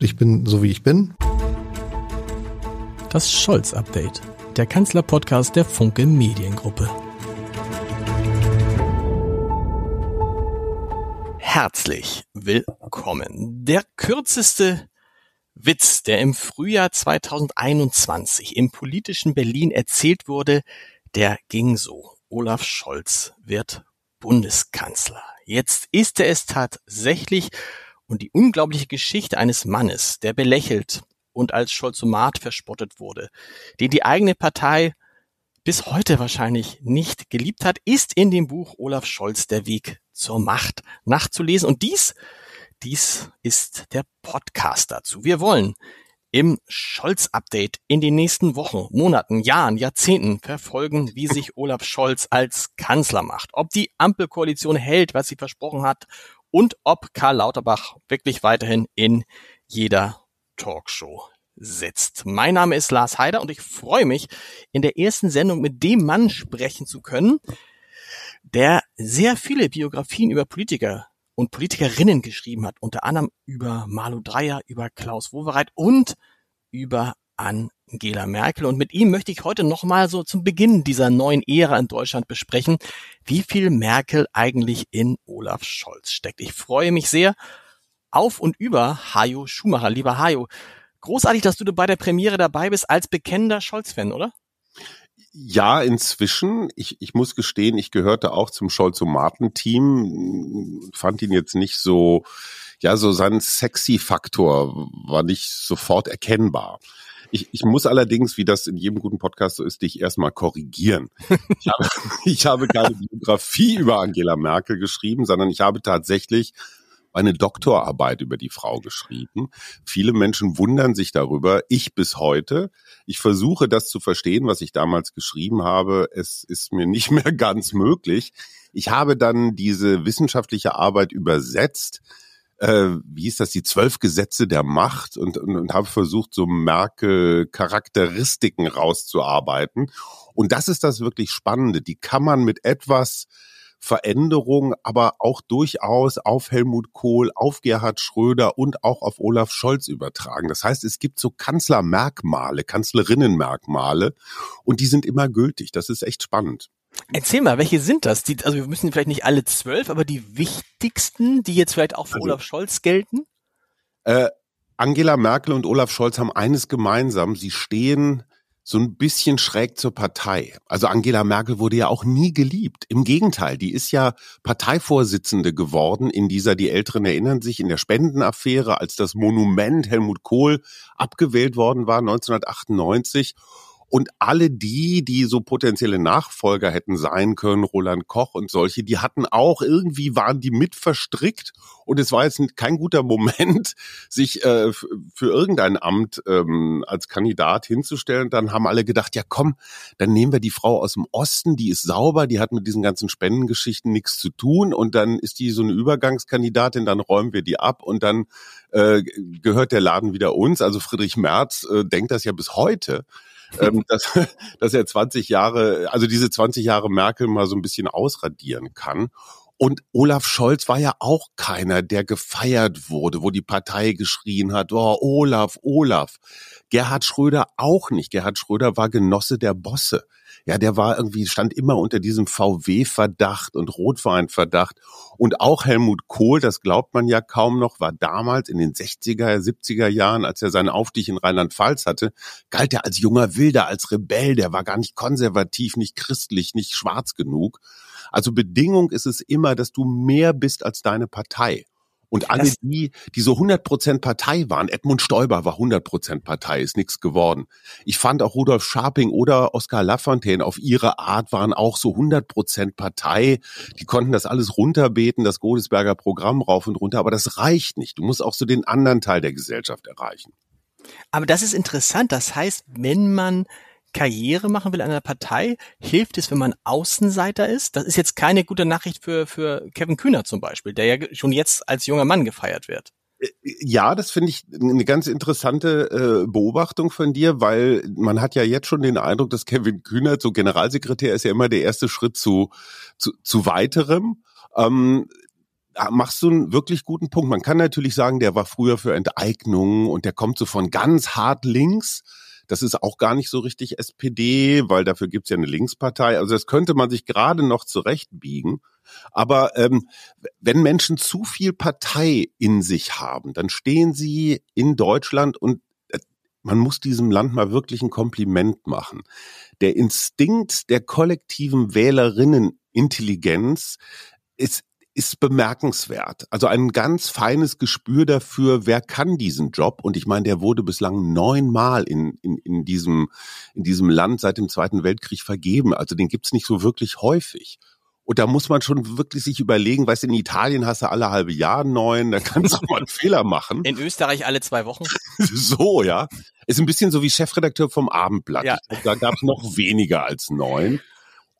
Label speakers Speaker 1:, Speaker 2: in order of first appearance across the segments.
Speaker 1: Ich bin so wie ich bin.
Speaker 2: Das Scholz-Update, der Kanzler-Podcast der Funke Mediengruppe. Herzlich willkommen. Der kürzeste Witz, der im Frühjahr 2021 im politischen Berlin erzählt wurde, der ging so. Olaf Scholz wird Bundeskanzler. Jetzt ist er es tatsächlich und die unglaubliche Geschichte eines Mannes, der belächelt und als Scholzomat verspottet wurde, den die eigene Partei bis heute wahrscheinlich nicht geliebt hat, ist in dem Buch Olaf Scholz der Weg zur Macht nachzulesen. Und dies, dies ist der Podcast dazu. Wir wollen im Scholz-Update in den nächsten Wochen, Monaten, Jahren, Jahrzehnten verfolgen, wie sich Olaf Scholz als Kanzler macht, ob die Ampelkoalition hält, was sie versprochen hat und ob Karl Lauterbach wirklich weiterhin in jeder Talkshow sitzt. Mein Name ist Lars Heider und ich freue mich, in der ersten Sendung mit dem Mann sprechen zu können, der sehr viele Biografien über Politiker und Politikerinnen geschrieben hat, unter anderem über Malu Dreyer, über Klaus Wowereit und über Angela Merkel. Und mit ihm möchte ich heute nochmal so zum Beginn dieser neuen Ära in Deutschland besprechen, wie viel Merkel eigentlich in Olaf Scholz steckt. Ich freue mich sehr auf und über Hajo Schumacher. Lieber Hajo, großartig, dass du bei der Premiere dabei bist als bekennender Scholz-Fan, oder?
Speaker 3: Ja, inzwischen. Ich, ich muss gestehen, ich gehörte auch zum Scholz-Tomaten-Team, fand ihn jetzt nicht so, ja, so sein Sexy-Faktor war nicht sofort erkennbar. Ich, ich muss allerdings, wie das in jedem guten Podcast so ist, dich erstmal korrigieren. Ich habe, ich habe keine Biografie über Angela Merkel geschrieben, sondern ich habe tatsächlich eine Doktorarbeit über die Frau geschrieben. Viele Menschen wundern sich darüber. Ich bis heute. Ich versuche das zu verstehen, was ich damals geschrieben habe. Es ist mir nicht mehr ganz möglich. Ich habe dann diese wissenschaftliche Arbeit übersetzt äh, wie hieß das, die zwölf Gesetze der Macht und, und, und habe versucht, so Merkel-Charakteristiken rauszuarbeiten. Und das ist das wirklich Spannende. Die kann man mit etwas Veränderung, aber auch durchaus auf Helmut Kohl, auf Gerhard Schröder und auch auf Olaf Scholz übertragen. Das heißt, es gibt so Kanzlermerkmale, Kanzlerinnenmerkmale und die sind immer gültig. Das ist echt spannend.
Speaker 2: Erzähl mal, welche sind das? Die, also wir müssen vielleicht nicht alle zwölf, aber die wichtigsten, die jetzt vielleicht auch für also, Olaf Scholz gelten?
Speaker 3: Äh, Angela Merkel und Olaf Scholz haben eines gemeinsam. Sie stehen so ein bisschen schräg zur Partei. Also Angela Merkel wurde ja auch nie geliebt. Im Gegenteil, die ist ja Parteivorsitzende geworden in dieser, die Älteren erinnern sich, in der Spendenaffäre, als das Monument Helmut Kohl abgewählt worden war 1998. Und alle die, die so potenzielle Nachfolger hätten sein können, Roland Koch und solche, die hatten auch irgendwie, waren die mit verstrickt. Und es war jetzt kein guter Moment, sich äh, für irgendein Amt ähm, als Kandidat hinzustellen. Dann haben alle gedacht, ja komm, dann nehmen wir die Frau aus dem Osten, die ist sauber, die hat mit diesen ganzen Spendengeschichten nichts zu tun. Und dann ist die so eine Übergangskandidatin, dann räumen wir die ab und dann äh, gehört der Laden wieder uns. Also Friedrich Merz äh, denkt das ja bis heute ähm, dass, dass er 20 Jahre, also diese 20 Jahre Merkel mal so ein bisschen ausradieren kann. Und Olaf Scholz war ja auch keiner, der gefeiert wurde, wo die Partei geschrien hat, oh, Olaf, Olaf. Gerhard Schröder auch nicht. Gerhard Schröder war Genosse der Bosse ja, der war irgendwie, stand immer unter diesem VW-Verdacht und Rotwein-Verdacht. Und auch Helmut Kohl, das glaubt man ja kaum noch, war damals in den 60er, 70er Jahren, als er seinen Aufstieg in Rheinland-Pfalz hatte, galt er als junger Wilder, als Rebell, der war gar nicht konservativ, nicht christlich, nicht schwarz genug. Also Bedingung ist es immer, dass du mehr bist als deine Partei. Und alle
Speaker 2: Das-
Speaker 3: die, die so 100% Partei waren, Edmund Stoiber war 100% Partei, ist nichts geworden. Ich fand auch Rudolf Scharping oder Oskar Lafontaine auf ihre Art waren auch so 100% Partei. Die konnten das alles runterbeten, das Godesberger Programm rauf und runter, aber das reicht nicht. Du musst auch so den anderen Teil der Gesellschaft erreichen.
Speaker 2: Aber das ist interessant. Das heißt, wenn man Karriere machen will an einer Partei, hilft es, wenn man Außenseiter ist? Das ist jetzt keine gute Nachricht für, für Kevin Kühner zum Beispiel, der ja schon jetzt als junger Mann gefeiert wird.
Speaker 3: Ja, das finde ich eine ganz interessante äh, Beobachtung von dir, weil man hat ja jetzt schon den Eindruck, dass Kevin Kühnert, so Generalsekretär, ist ja immer der erste Schritt zu, zu, zu weiterem. Ähm, machst du einen wirklich guten Punkt. Man kann natürlich sagen, der war früher für Enteignung und der kommt so von ganz hart links. Das ist auch gar nicht so richtig SPD, weil dafür gibt's ja eine Linkspartei. Also das könnte man sich gerade noch zurechtbiegen. Aber ähm, wenn Menschen zu viel Partei in sich haben, dann stehen sie in Deutschland und äh, man muss diesem Land mal wirklich ein Kompliment machen. Der Instinkt der kollektiven Wählerinnenintelligenz ist ist bemerkenswert. Also ein ganz feines Gespür dafür, wer kann diesen Job. Und ich meine, der wurde bislang neunmal in, in, in, diesem, in diesem Land seit dem Zweiten Weltkrieg vergeben. Also den gibt's nicht so wirklich häufig. Und da muss man schon wirklich sich überlegen, weißt du, in Italien hast du alle halbe Jahr neuen, da kannst du auch mal einen Fehler machen.
Speaker 2: In Österreich alle zwei Wochen.
Speaker 3: So, ja. Ist ein bisschen so wie Chefredakteur vom Abendblatt.
Speaker 2: Ja.
Speaker 3: Glaub, Da gab's noch weniger als neun.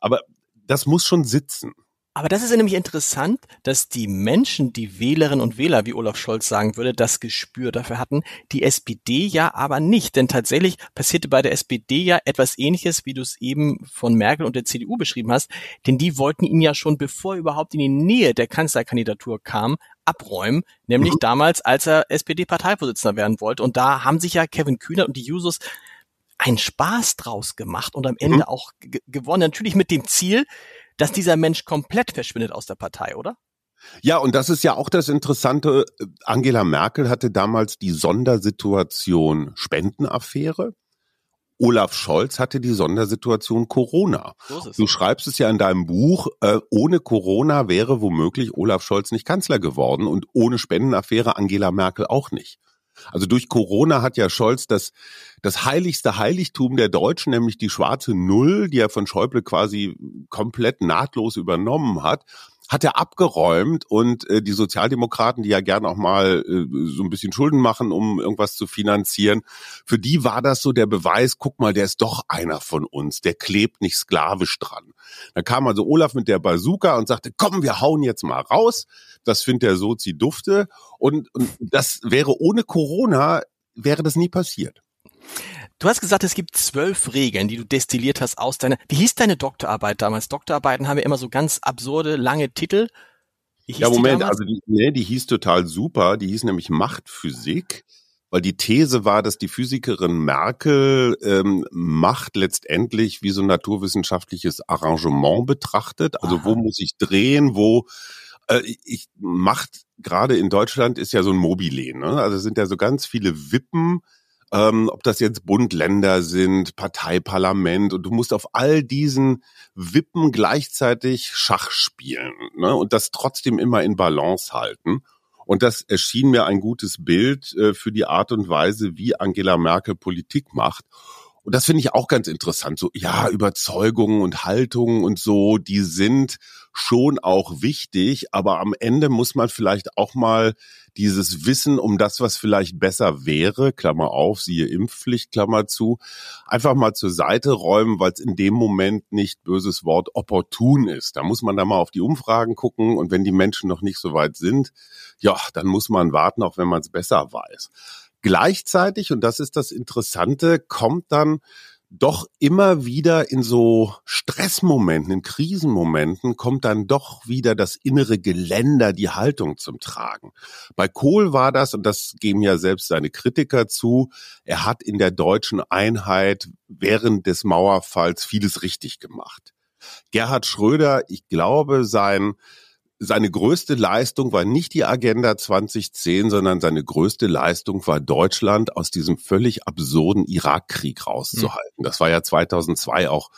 Speaker 3: Aber das muss schon sitzen.
Speaker 2: Aber das ist ja nämlich interessant, dass die Menschen, die Wählerinnen und Wähler, wie Olaf Scholz sagen würde, das Gespür dafür hatten, die SPD ja aber nicht. Denn tatsächlich passierte bei der SPD ja etwas Ähnliches, wie du es eben von Merkel und der CDU beschrieben hast. Denn die wollten ihn ja schon, bevor er überhaupt in die Nähe der Kanzlerkandidatur kam, abräumen, nämlich damals, als er SPD-Parteivorsitzender werden wollte. Und da haben sich ja Kevin Kühner und die Jusos einen Spaß draus gemacht und am Ende auch ge- gewonnen. Natürlich mit dem Ziel, dass dieser Mensch komplett verschwindet aus der Partei, oder?
Speaker 3: Ja, und das ist ja auch das Interessante. Angela Merkel hatte damals die Sondersituation Spendenaffäre. Olaf Scholz hatte die Sondersituation Corona.
Speaker 2: So.
Speaker 3: Du schreibst es ja in deinem Buch, äh, ohne Corona wäre womöglich Olaf Scholz nicht Kanzler geworden und ohne Spendenaffäre Angela Merkel auch nicht. Also durch Corona hat ja Scholz das, das heiligste Heiligtum der Deutschen, nämlich die schwarze Null, die er von Schäuble quasi komplett nahtlos übernommen hat, hat er abgeräumt und äh, die Sozialdemokraten, die ja gern auch mal äh, so ein bisschen Schulden machen, um irgendwas zu finanzieren, für die war das so der Beweis, guck mal, der ist doch einer von uns, der klebt nicht sklavisch dran. Da kam also Olaf mit der Bazooka und sagte, komm, wir hauen jetzt mal raus. Das findet der Sozi dufte. Und, und das wäre ohne Corona, wäre das nie passiert.
Speaker 2: Du hast gesagt, es gibt zwölf Regeln, die du destilliert hast aus deiner. Wie hieß deine Doktorarbeit damals? Doktorarbeiten haben ja immer so ganz absurde, lange Titel.
Speaker 3: Ja,
Speaker 2: die
Speaker 3: Moment,
Speaker 2: damals?
Speaker 3: also die, nee, die hieß total super. Die hieß nämlich Machtphysik, weil die These war, dass die Physikerin Merkel ähm, Macht letztendlich wie so ein naturwissenschaftliches Arrangement betrachtet. Also
Speaker 2: Aha.
Speaker 3: wo muss ich drehen, wo äh, ich Macht gerade in Deutschland ist ja so ein Mobile, ne? Also es sind ja so ganz viele Wippen, ähm, ob das jetzt Bund, Länder sind, Partei, Parlament und du musst auf all diesen Wippen gleichzeitig Schach spielen ne? und das trotzdem immer in Balance halten. Und das erschien mir ein gutes Bild äh, für die Art und Weise, wie Angela Merkel Politik macht. Und das finde ich auch ganz interessant. So, ja, Überzeugungen und Haltungen und so, die sind schon auch wichtig, aber am Ende muss man vielleicht auch mal dieses Wissen um das, was vielleicht besser wäre, Klammer auf, siehe Impfpflicht, Klammer zu, einfach mal zur Seite räumen, weil es in dem Moment nicht böses Wort opportun ist. Da muss man da mal auf die Umfragen gucken und wenn die Menschen noch nicht so weit sind, ja, dann muss man warten, auch wenn man es besser weiß. Gleichzeitig, und das ist das Interessante, kommt dann doch immer wieder in so Stressmomenten, in Krisenmomenten, kommt dann doch wieder das innere Geländer, die Haltung zum Tragen. Bei Kohl war das, und das geben ja selbst seine Kritiker zu, er hat in der deutschen Einheit während des Mauerfalls vieles richtig gemacht. Gerhard Schröder, ich glaube, sein seine größte Leistung war nicht die Agenda 2010, sondern seine größte Leistung war Deutschland aus diesem völlig absurden Irakkrieg rauszuhalten. Das war ja 2002 auch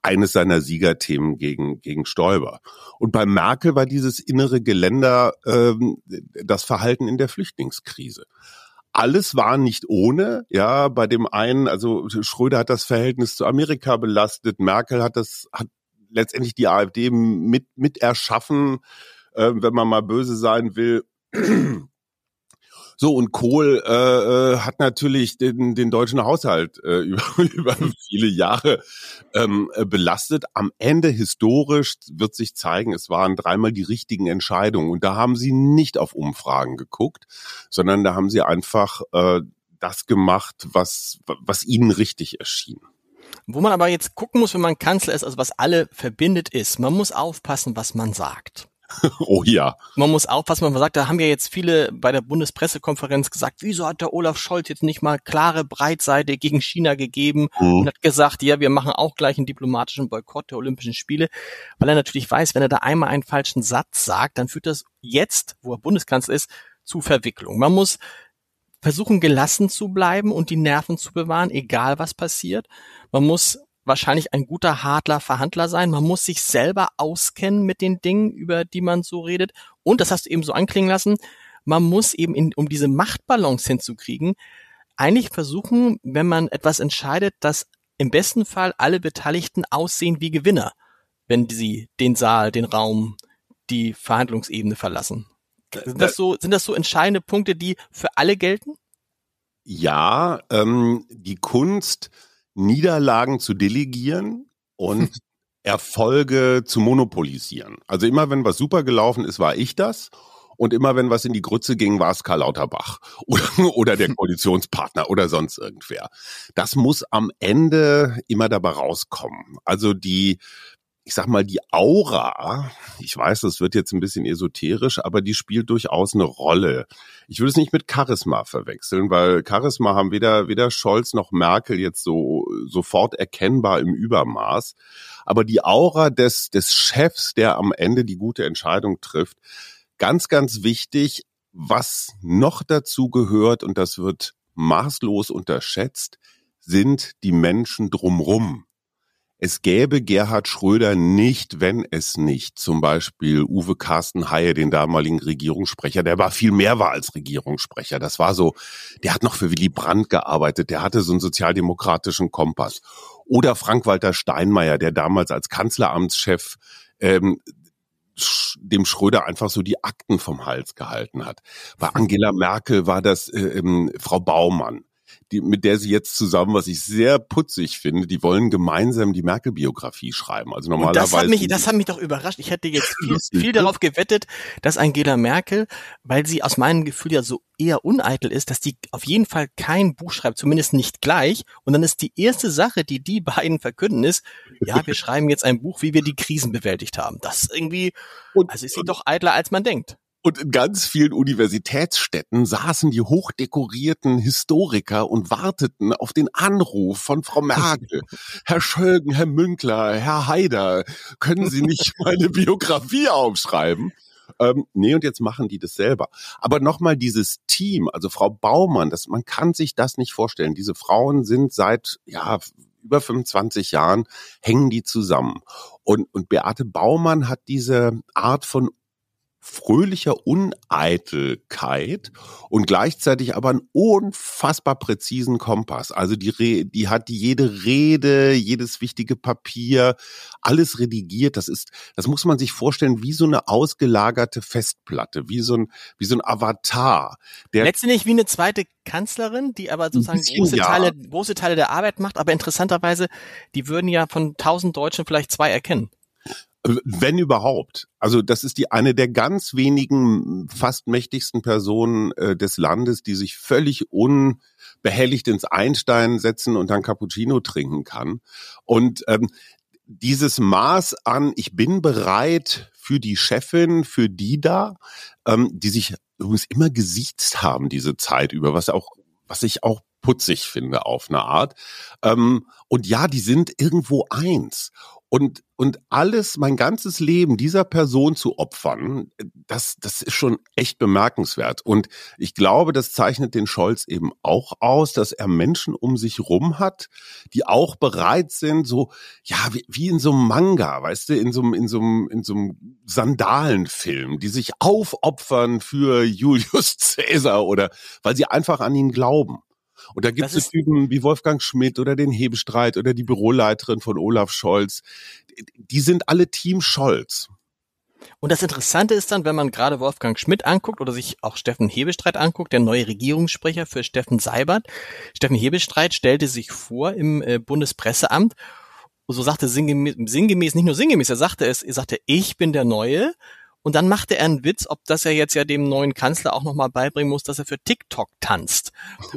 Speaker 3: eines seiner Siegerthemen gegen, gegen Stoiber. Und bei Merkel war dieses innere Geländer ähm, das Verhalten in der Flüchtlingskrise alles war nicht ohne. Ja, bei dem einen, also Schröder hat das Verhältnis zu Amerika belastet, Merkel hat das, hat letztendlich die AfD mit, mit erschaffen, äh, wenn man mal böse sein will. So, und Kohl äh, äh, hat natürlich den, den deutschen Haushalt äh, über, über viele Jahre ähm, äh, belastet. Am Ende historisch wird sich zeigen, es waren dreimal die richtigen Entscheidungen. Und da haben sie nicht auf Umfragen geguckt, sondern da haben sie einfach äh, das gemacht, was, was ihnen richtig erschien.
Speaker 2: Wo man aber jetzt gucken muss, wenn man Kanzler ist, also was alle verbindet ist, man muss aufpassen, was man sagt.
Speaker 3: oh ja.
Speaker 2: Man muss aufpassen, man sagt, da haben ja jetzt viele bei der Bundespressekonferenz gesagt, wieso hat der Olaf Scholz jetzt nicht mal klare Breitseite gegen China gegeben mhm. und hat gesagt, ja, wir machen auch gleich einen diplomatischen Boykott der Olympischen Spiele, weil er natürlich weiß, wenn er da einmal einen falschen Satz sagt, dann führt das jetzt, wo er Bundeskanzler ist, zu Verwicklung. Man muss versuchen, gelassen zu bleiben und die Nerven zu bewahren, egal was passiert. Man muss wahrscheinlich ein guter Hadler Verhandler sein. Man muss sich selber auskennen mit den Dingen, über die man so redet. Und das hast du eben so anklingen lassen. Man muss eben, in, um diese Machtbalance hinzukriegen, eigentlich versuchen, wenn man etwas entscheidet, dass im besten Fall alle Beteiligten aussehen wie Gewinner, wenn sie den Saal, den Raum, die Verhandlungsebene verlassen. Sind das so, sind das so entscheidende Punkte, die für alle gelten?
Speaker 3: Ja, ähm, die Kunst, Niederlagen zu delegieren und Erfolge zu monopolisieren. Also immer wenn was super gelaufen ist, war ich das. Und immer wenn was in die Grütze ging, war es Karl Lauterbach oder, oder der Koalitionspartner oder sonst irgendwer. Das muss am Ende immer dabei rauskommen. Also die, ich sag mal, die Aura, ich weiß, das wird jetzt ein bisschen esoterisch, aber die spielt durchaus eine Rolle. Ich würde es nicht mit Charisma verwechseln, weil Charisma haben weder, weder Scholz noch Merkel jetzt so sofort erkennbar im Übermaß. Aber die Aura des, des Chefs, der am Ende die gute Entscheidung trifft, ganz, ganz wichtig, was noch dazu gehört, und das wird maßlos unterschätzt, sind die Menschen drumrum es gäbe Gerhard Schröder nicht, wenn es nicht zum Beispiel Uwe Carsten Haie, den damaligen Regierungssprecher, der war viel mehr war als Regierungssprecher. Das war so, der hat noch für Willy Brandt gearbeitet, der hatte so einen sozialdemokratischen Kompass. Oder Frank-Walter Steinmeier, der damals als Kanzleramtschef ähm, dem Schröder einfach so die Akten vom Hals gehalten hat. Bei Angela Merkel war das äh, ähm, Frau Baumann die, mit der sie jetzt zusammen, was ich sehr putzig finde, die wollen gemeinsam die Merkel-Biografie schreiben. Also normalerweise.
Speaker 2: das hat mich, das hat mich doch überrascht. Ich hätte jetzt viel, viel darauf gewettet, dass Angela Merkel, weil sie aus meinem Gefühl ja so eher uneitel ist, dass die auf jeden Fall kein Buch schreibt, zumindest nicht gleich. Und dann ist die erste Sache, die die beiden verkünden, ist, ja, wir schreiben jetzt ein Buch, wie wir die Krisen bewältigt haben. Das ist irgendwie, also ist sie doch eitler, als man denkt.
Speaker 3: Und in ganz vielen Universitätsstädten saßen die hochdekorierten Historiker und warteten auf den Anruf von Frau Merkel. Herr Schölgen, Herr Münkler, Herr Haider, können Sie nicht meine Biografie aufschreiben? Ähm, nee, und jetzt machen die das selber. Aber nochmal dieses Team, also Frau Baumann, das, man kann sich das nicht vorstellen. Diese Frauen sind seit, ja, über 25 Jahren hängen die zusammen. Und, und Beate Baumann hat diese Art von fröhlicher Uneitelkeit und gleichzeitig aber einen unfassbar präzisen Kompass. Also die, Re die hat jede Rede, jedes wichtige Papier, alles redigiert. Das ist, das muss man sich vorstellen wie so eine ausgelagerte Festplatte, wie so ein, wie so ein Avatar.
Speaker 2: Der Letztendlich wie eine zweite Kanzlerin, die aber sozusagen bisschen, große ja. Teile, große Teile der Arbeit macht. Aber interessanterweise, die würden ja von tausend Deutschen vielleicht zwei erkennen.
Speaker 3: Wenn überhaupt. Also das ist die eine der ganz wenigen fast mächtigsten Personen äh, des Landes, die sich völlig unbehelligt ins Einstein setzen und dann Cappuccino trinken kann. Und ähm, dieses Maß an, ich bin bereit für die Chefin, für die da, ähm, die sich übrigens immer gesiezt haben diese Zeit über, was auch, was ich auch putzig finde auf eine Art. Ähm, und ja, die sind irgendwo eins. Und, und alles, mein ganzes Leben dieser Person zu opfern, das, das ist schon echt bemerkenswert. Und ich glaube, das zeichnet den Scholz eben auch aus, dass er Menschen um sich rum hat, die auch bereit sind, so, ja, wie, wie in so einem Manga, weißt du, in so einem, in so einem, in so einem Sandalenfilm, die sich aufopfern für Julius Caesar oder weil sie einfach an ihn glauben. Und da gibt es Typen wie Wolfgang Schmidt oder den Hebestreit oder die Büroleiterin von Olaf Scholz. Die sind alle Team Scholz.
Speaker 2: Und das Interessante ist dann, wenn man gerade Wolfgang Schmidt anguckt oder sich auch Steffen Hebestreit anguckt, der neue Regierungssprecher für Steffen Seibert. Steffen Hebestreit stellte sich vor im äh, Bundespresseamt so sagte sinngemäß, sinngemäß, nicht nur sinngemäß, er sagte es, er sagte, ich bin der Neue und dann machte er einen Witz, ob das er jetzt ja dem neuen Kanzler auch nochmal beibringen muss, dass er für TikTok tanzt.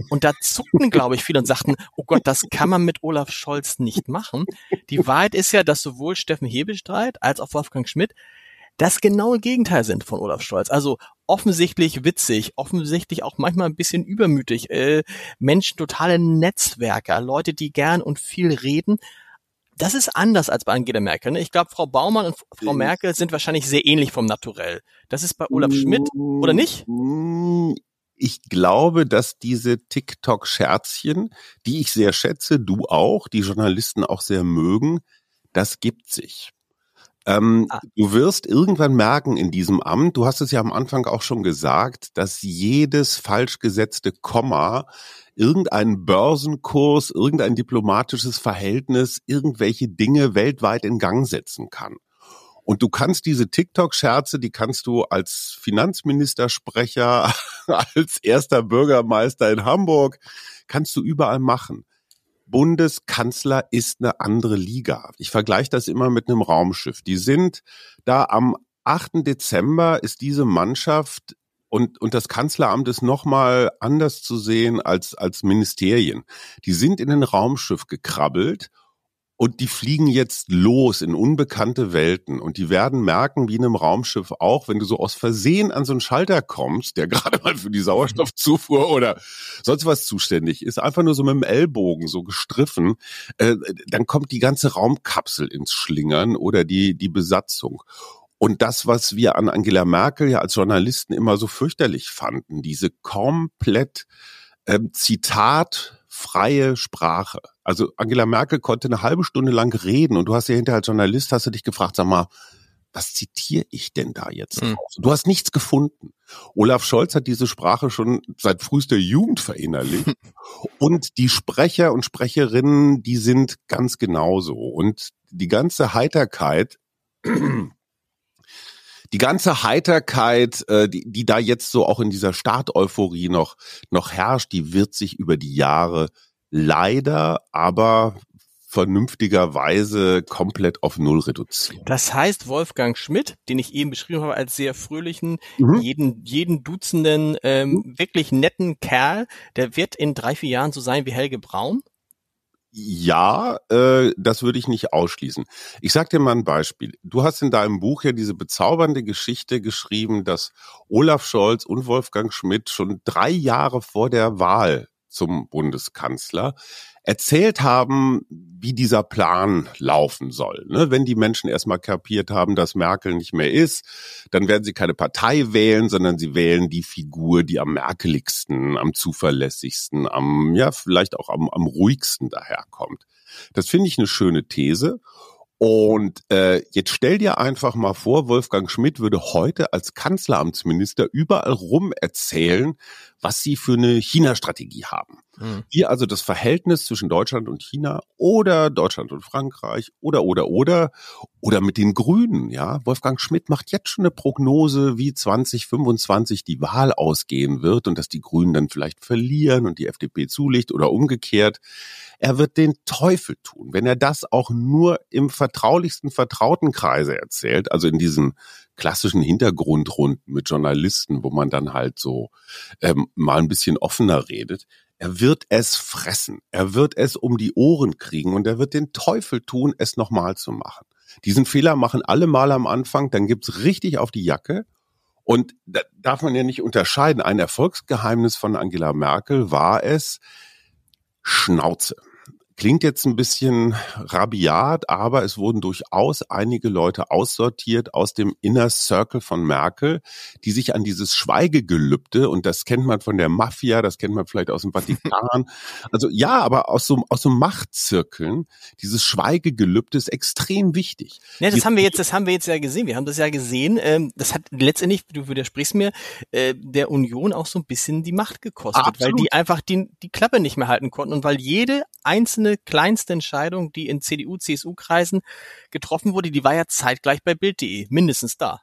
Speaker 2: Und da zuckten, glaube ich, viele und sagten, oh Gott, das kann man mit Olaf Scholz nicht machen. Die Wahrheit ist ja, dass sowohl Steffen Hebestreit als auch Wolfgang Schmidt das genaue Gegenteil sind von Olaf Scholz. Also offensichtlich witzig, offensichtlich auch manchmal ein bisschen übermütig, äh, Menschen totale Netzwerker, Leute, die gern und viel reden, das ist anders als bei Angela Merkel. Ne? Ich glaube, Frau Baumann und Frau Merkel sind wahrscheinlich sehr ähnlich vom Naturell. Das ist bei Olaf Schmidt, oder nicht?
Speaker 3: Ich glaube, dass diese TikTok-Scherzchen, die ich sehr schätze, du auch, die Journalisten auch sehr mögen, das gibt sich. Ähm, ah. Du wirst irgendwann merken in diesem Amt, du hast es ja am Anfang auch schon gesagt, dass jedes falsch gesetzte Komma irgendeinen Börsenkurs, irgendein diplomatisches Verhältnis, irgendwelche Dinge weltweit in Gang setzen kann. Und du kannst diese TikTok-Scherze, die kannst du als Finanzministersprecher, als erster Bürgermeister in Hamburg, kannst du überall machen. Bundeskanzler ist eine andere Liga. Ich vergleiche das immer mit einem Raumschiff. Die sind da am 8. Dezember ist diese Mannschaft und, und das Kanzleramt ist nochmal anders zu sehen als, als Ministerien. Die sind in ein Raumschiff gekrabbelt und die fliegen jetzt los in unbekannte Welten und die werden merken, wie in einem Raumschiff auch, wenn du so aus Versehen an so einen Schalter kommst, der gerade mal für die Sauerstoffzufuhr oder sonst was zuständig ist, einfach nur so mit dem Ellbogen so gestriffen, äh, dann kommt die ganze Raumkapsel ins Schlingern oder die, die Besatzung. Und das, was wir an Angela Merkel ja als Journalisten immer so fürchterlich fanden, diese komplett ähm, zitatfreie Sprache. Also Angela Merkel konnte eine halbe Stunde lang reden und du hast ja hinterher als Journalist hast du dich gefragt, sag mal, was zitiere ich denn da jetzt mhm. Du hast nichts gefunden. Olaf Scholz hat diese Sprache schon seit frühester Jugend verinnerlicht. und die Sprecher und Sprecherinnen, die sind ganz genauso. Und die ganze Heiterkeit die ganze Heiterkeit, äh, die, die da jetzt so auch in dieser Starteuphorie noch, noch herrscht, die wird sich über die Jahre leider, aber vernünftigerweise komplett auf Null reduzieren.
Speaker 2: Das heißt, Wolfgang Schmidt, den ich eben beschrieben habe als sehr fröhlichen, mhm. jeden, jeden dutzenden, ähm, mhm. wirklich netten Kerl, der wird in drei, vier Jahren so sein wie Helge Braun?
Speaker 3: Ja, äh, das würde ich nicht ausschließen. Ich sag dir mal ein Beispiel. Du hast in deinem Buch ja diese bezaubernde Geschichte geschrieben, dass Olaf Scholz und Wolfgang Schmidt schon drei Jahre vor der Wahl zum Bundeskanzler erzählt haben, wie dieser Plan laufen soll. Ne? Wenn die Menschen erstmal kapiert haben, dass Merkel nicht mehr ist, dann werden sie keine Partei wählen, sondern sie wählen die Figur, die am merkeligsten, am zuverlässigsten, am, ja, vielleicht auch am, am ruhigsten daherkommt. Das finde ich eine schöne These. Und äh, jetzt stell dir einfach mal vor, Wolfgang Schmidt würde heute als Kanzleramtsminister überall rum erzählen, was sie für eine China-Strategie haben. Mhm. Wie also das Verhältnis zwischen Deutschland und China oder Deutschland und Frankreich oder oder oder oder mit den Grünen, ja. Wolfgang Schmidt macht jetzt schon eine Prognose, wie 2025 die Wahl ausgehen wird und dass die Grünen dann vielleicht verlieren und die FDP zulegt oder umgekehrt. Er wird den Teufel tun, wenn er das auch nur im vertraulichsten Vertrautenkreise erzählt, also in diesen klassischen Hintergrundrunden mit Journalisten, wo man dann halt so ähm, mal ein bisschen offener redet. Er wird es fressen. Er wird es um die Ohren kriegen und er wird den Teufel tun, es nochmal zu machen. Diesen Fehler machen alle mal am Anfang, dann gibt's richtig auf die Jacke. Und da darf man ja nicht unterscheiden. Ein Erfolgsgeheimnis von Angela Merkel war es, Schnauze Klingt jetzt ein bisschen rabiat, aber es wurden durchaus einige Leute aussortiert aus dem Inner Circle von Merkel, die sich an dieses Schweigegelübde, und das kennt man von der Mafia, das kennt man vielleicht aus dem Vatikan, also ja, aber aus so, aus so Machtzirkeln, dieses Schweigegelübde ist extrem wichtig.
Speaker 2: Ja, das haben wir jetzt, das haben wir jetzt ja gesehen. Wir haben das ja gesehen. Ähm, das hat letztendlich, du widersprichst mir, äh, der Union auch so ein bisschen die Macht gekostet, Absolut. weil die einfach die, die Klappe nicht mehr halten konnten und weil jede einzelne einzelne kleinste Entscheidung, die in CDU, CSU-Kreisen getroffen wurde, die war ja zeitgleich bei Bild.de, mindestens da.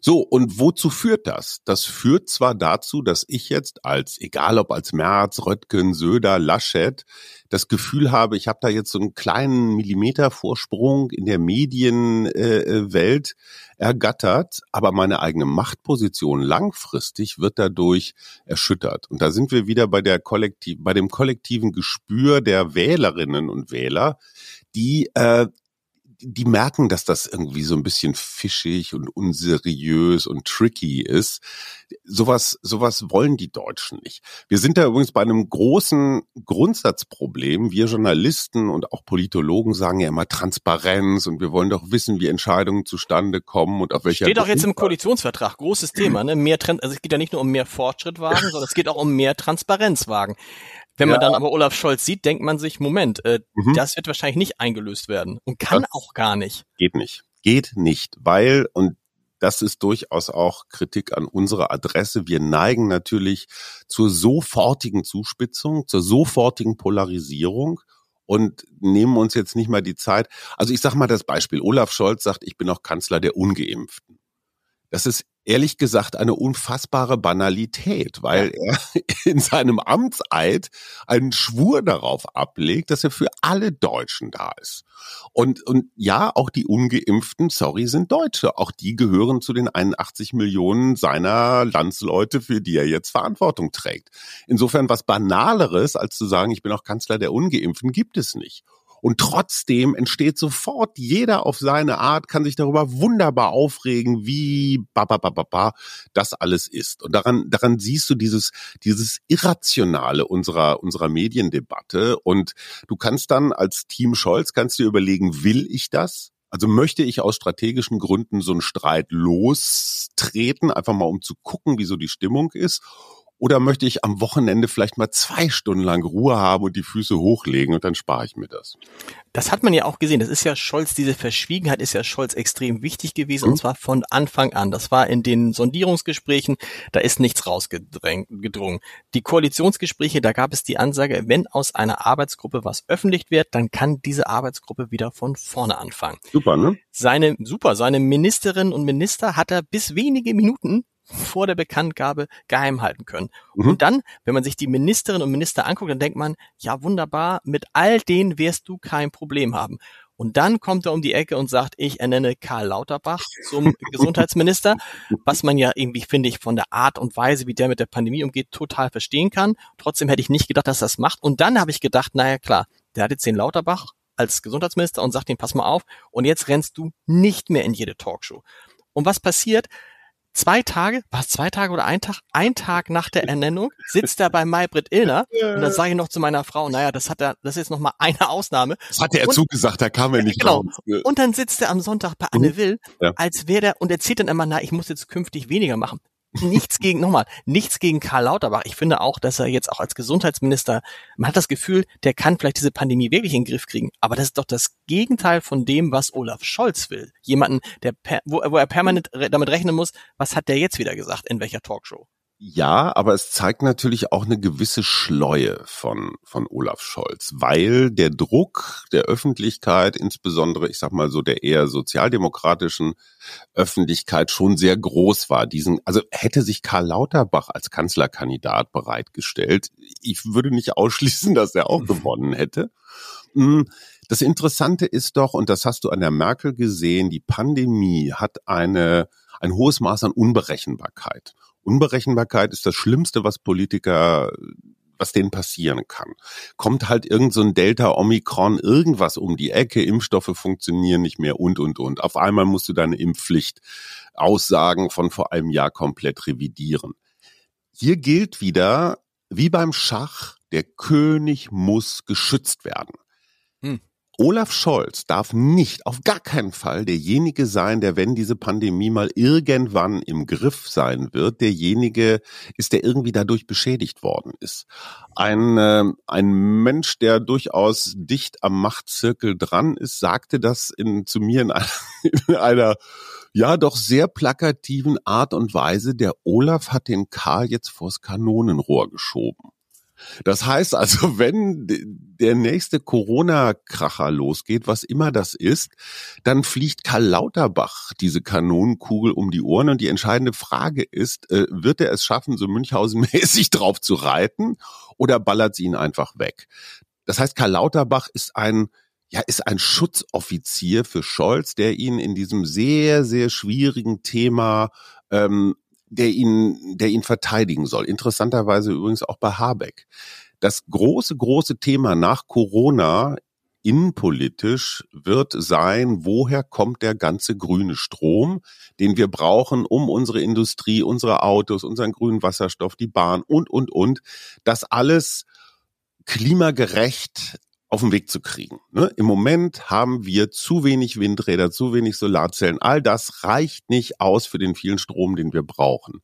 Speaker 3: So, und wozu führt das? Das führt zwar dazu, dass ich jetzt als, egal ob als Merz, Röttgen, Söder, Laschet, das Gefühl habe, ich habe da jetzt so einen kleinen Millimetervorsprung in der Medienwelt äh, ergattert, aber meine eigene Machtposition langfristig wird dadurch erschüttert. Und da sind wir wieder bei der kollektiv, bei dem kollektiven Gespür der Wählerinnen und Wähler, die äh, die merken, dass das irgendwie so ein bisschen fischig und unseriös und tricky ist. Sowas, sowas wollen die Deutschen nicht. Wir sind da übrigens bei einem großen Grundsatzproblem. Wir Journalisten und auch Politologen sagen ja immer Transparenz und wir wollen doch wissen, wie Entscheidungen zustande kommen und auf welcher.
Speaker 2: Steht auch jetzt im Koalitionsvertrag. Großes Thema, ne? Mehr Trend, also es geht ja nicht nur um mehr Fortschritt wagen, sondern es geht auch um mehr Transparenz wagen. Wenn ja. man dann aber Olaf Scholz sieht, denkt man sich, Moment, äh, mhm. das wird wahrscheinlich nicht eingelöst werden und kann das auch gar nicht.
Speaker 3: Geht nicht. Geht nicht, weil, und das ist durchaus auch Kritik an unserer Adresse. Wir neigen natürlich zur sofortigen Zuspitzung, zur sofortigen Polarisierung und nehmen uns jetzt nicht mal die Zeit. Also ich sage mal das Beispiel. Olaf Scholz sagt, ich bin auch Kanzler der Ungeimpften. Das ist ehrlich gesagt eine unfassbare Banalität, weil er in seinem Amtseid einen Schwur darauf ablegt, dass er für alle Deutschen da ist. Und, und ja, auch die Ungeimpften, sorry, sind Deutsche. Auch die gehören zu den 81 Millionen seiner Landsleute, für die er jetzt Verantwortung trägt. Insofern was Banaleres, als zu sagen, ich bin auch Kanzler der Ungeimpften, gibt es nicht. Und trotzdem entsteht sofort jeder auf seine Art, kann sich darüber wunderbar aufregen, wie ba, ba, ba, ba, ba, das alles ist. Und daran, daran siehst du dieses, dieses Irrationale unserer, unserer Mediendebatte. Und du kannst dann als Team Scholz, kannst dir überlegen, will ich das? Also möchte ich aus strategischen Gründen so einen Streit lostreten, einfach mal um zu gucken, wie so die Stimmung ist? Oder möchte ich am Wochenende vielleicht mal zwei Stunden lang Ruhe haben und die Füße hochlegen und dann spare ich mir das?
Speaker 2: Das hat man ja auch gesehen. Das ist ja Scholz, diese Verschwiegenheit ist ja Scholz extrem wichtig gewesen mhm. und zwar von Anfang an. Das war in den Sondierungsgesprächen, da ist nichts rausgedrungen. Die Koalitionsgespräche, da gab es die Ansage, wenn aus einer Arbeitsgruppe was öffentlich wird, dann kann diese Arbeitsgruppe wieder von vorne anfangen.
Speaker 3: Super, ne?
Speaker 2: Seine, super, seine Ministerinnen und Minister hat er bis wenige Minuten vor der Bekanntgabe geheim halten können. Mhm. Und dann, wenn man sich die Ministerinnen und Minister anguckt, dann denkt man, ja wunderbar, mit all denen wirst du kein Problem haben. Und dann kommt er um die Ecke und sagt, ich ernenne Karl Lauterbach zum Gesundheitsminister, was man ja irgendwie, finde ich, von der Art und Weise, wie der mit der Pandemie umgeht, total verstehen kann. Trotzdem hätte ich nicht gedacht, dass das macht. Und dann habe ich gedacht, naja klar, der hat jetzt den Lauterbach als Gesundheitsminister und sagt ihm, pass mal auf, und jetzt rennst du nicht mehr in jede Talkshow. Und was passiert? Zwei Tage, was zwei Tage oder ein Tag, ein Tag nach der Ernennung sitzt er bei Maybrit Illner und dann sage ich noch zu meiner Frau, naja, das hat er, das ist jetzt noch mal eine Ausnahme.
Speaker 3: Das hatte er und, zugesagt, da kam er nicht genau. raus.
Speaker 2: Und dann sitzt er am Sonntag bei Anne mhm. Will, ja. als wäre der und erzählt dann immer, na, ich muss jetzt künftig weniger machen nichts gegen, nochmal, nichts gegen Karl Lauterbach. Ich finde auch, dass er jetzt auch als Gesundheitsminister, man hat das Gefühl, der kann vielleicht diese Pandemie wirklich in den Griff kriegen. Aber das ist doch das Gegenteil von dem, was Olaf Scholz will. Jemanden, der, per, wo, wo er permanent damit rechnen muss, was hat der jetzt wieder gesagt, in welcher Talkshow?
Speaker 3: Ja, aber es zeigt natürlich auch eine gewisse Schleue von, von Olaf Scholz, weil der Druck der Öffentlichkeit, insbesondere, ich sag mal so, der eher sozialdemokratischen Öffentlichkeit schon sehr groß war. Diesen, also hätte sich Karl Lauterbach als Kanzlerkandidat bereitgestellt, ich würde nicht ausschließen, dass er auch gewonnen hätte. Hm, das Interessante ist doch, und das hast du an der Merkel gesehen, die Pandemie hat eine, ein hohes Maß an Unberechenbarkeit. Unberechenbarkeit ist das Schlimmste, was Politiker was denen passieren kann. Kommt halt irgend so ein Delta, Omikron, irgendwas um die Ecke, Impfstoffe funktionieren nicht mehr und, und, und. Auf einmal musst du deine Impfpflicht Aussagen von vor einem Jahr komplett revidieren. Hier gilt wieder, wie beim Schach, der König muss geschützt werden. Hm. Olaf Scholz darf nicht, auf gar keinen Fall derjenige sein, der, wenn diese Pandemie mal irgendwann im Griff sein wird, derjenige ist, der irgendwie dadurch beschädigt worden ist. Ein, äh, ein Mensch, der durchaus dicht am Machtzirkel dran ist, sagte das in, zu mir in einer, in einer ja doch sehr plakativen Art und Weise. Der Olaf hat den Karl jetzt vors Kanonenrohr geschoben. Das heißt also, wenn der nächste Corona-Kracher losgeht, was immer das ist, dann fliegt Karl Lauterbach diese Kanonenkugel um die Ohren. Und die entscheidende Frage ist, äh, wird er es schaffen, so Münchhausen-mäßig drauf zu reiten oder ballert sie ihn einfach weg? Das heißt, Karl Lauterbach ist ein ja, ist ein Schutzoffizier für Scholz, der ihn in diesem sehr, sehr schwierigen Thema ähm, der ihn, der ihn verteidigen soll. Interessanterweise übrigens auch bei Habeck. Das große, große Thema nach Corona innenpolitisch wird sein, woher kommt der ganze grüne Strom, den wir brauchen, um unsere Industrie, unsere Autos, unseren grünen Wasserstoff, die Bahn und, und, und, das alles klimagerecht auf den Weg zu kriegen. Ne? Im Moment haben wir zu wenig Windräder, zu wenig Solarzellen. All das reicht nicht aus für den vielen Strom, den wir brauchen.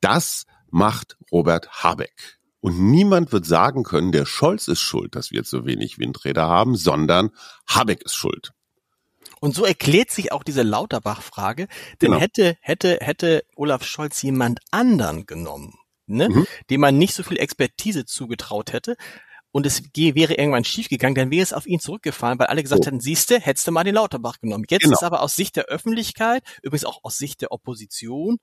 Speaker 3: Das macht Robert Habeck. Und niemand wird sagen können, der Scholz ist schuld, dass wir zu wenig Windräder haben, sondern Habeck ist schuld.
Speaker 2: Und so erklärt sich auch diese Lauterbach-Frage, denn genau. hätte, hätte, hätte Olaf Scholz jemand anderen genommen, ne, mhm. dem man nicht so viel Expertise zugetraut hätte, und es wäre irgendwann schiefgegangen, dann wäre es auf ihn zurückgefallen, weil alle gesagt so. hätten, siehste, hättest du mal den Lauterbach genommen. Jetzt genau. ist aber aus Sicht der Öffentlichkeit, übrigens auch aus Sicht der Opposition,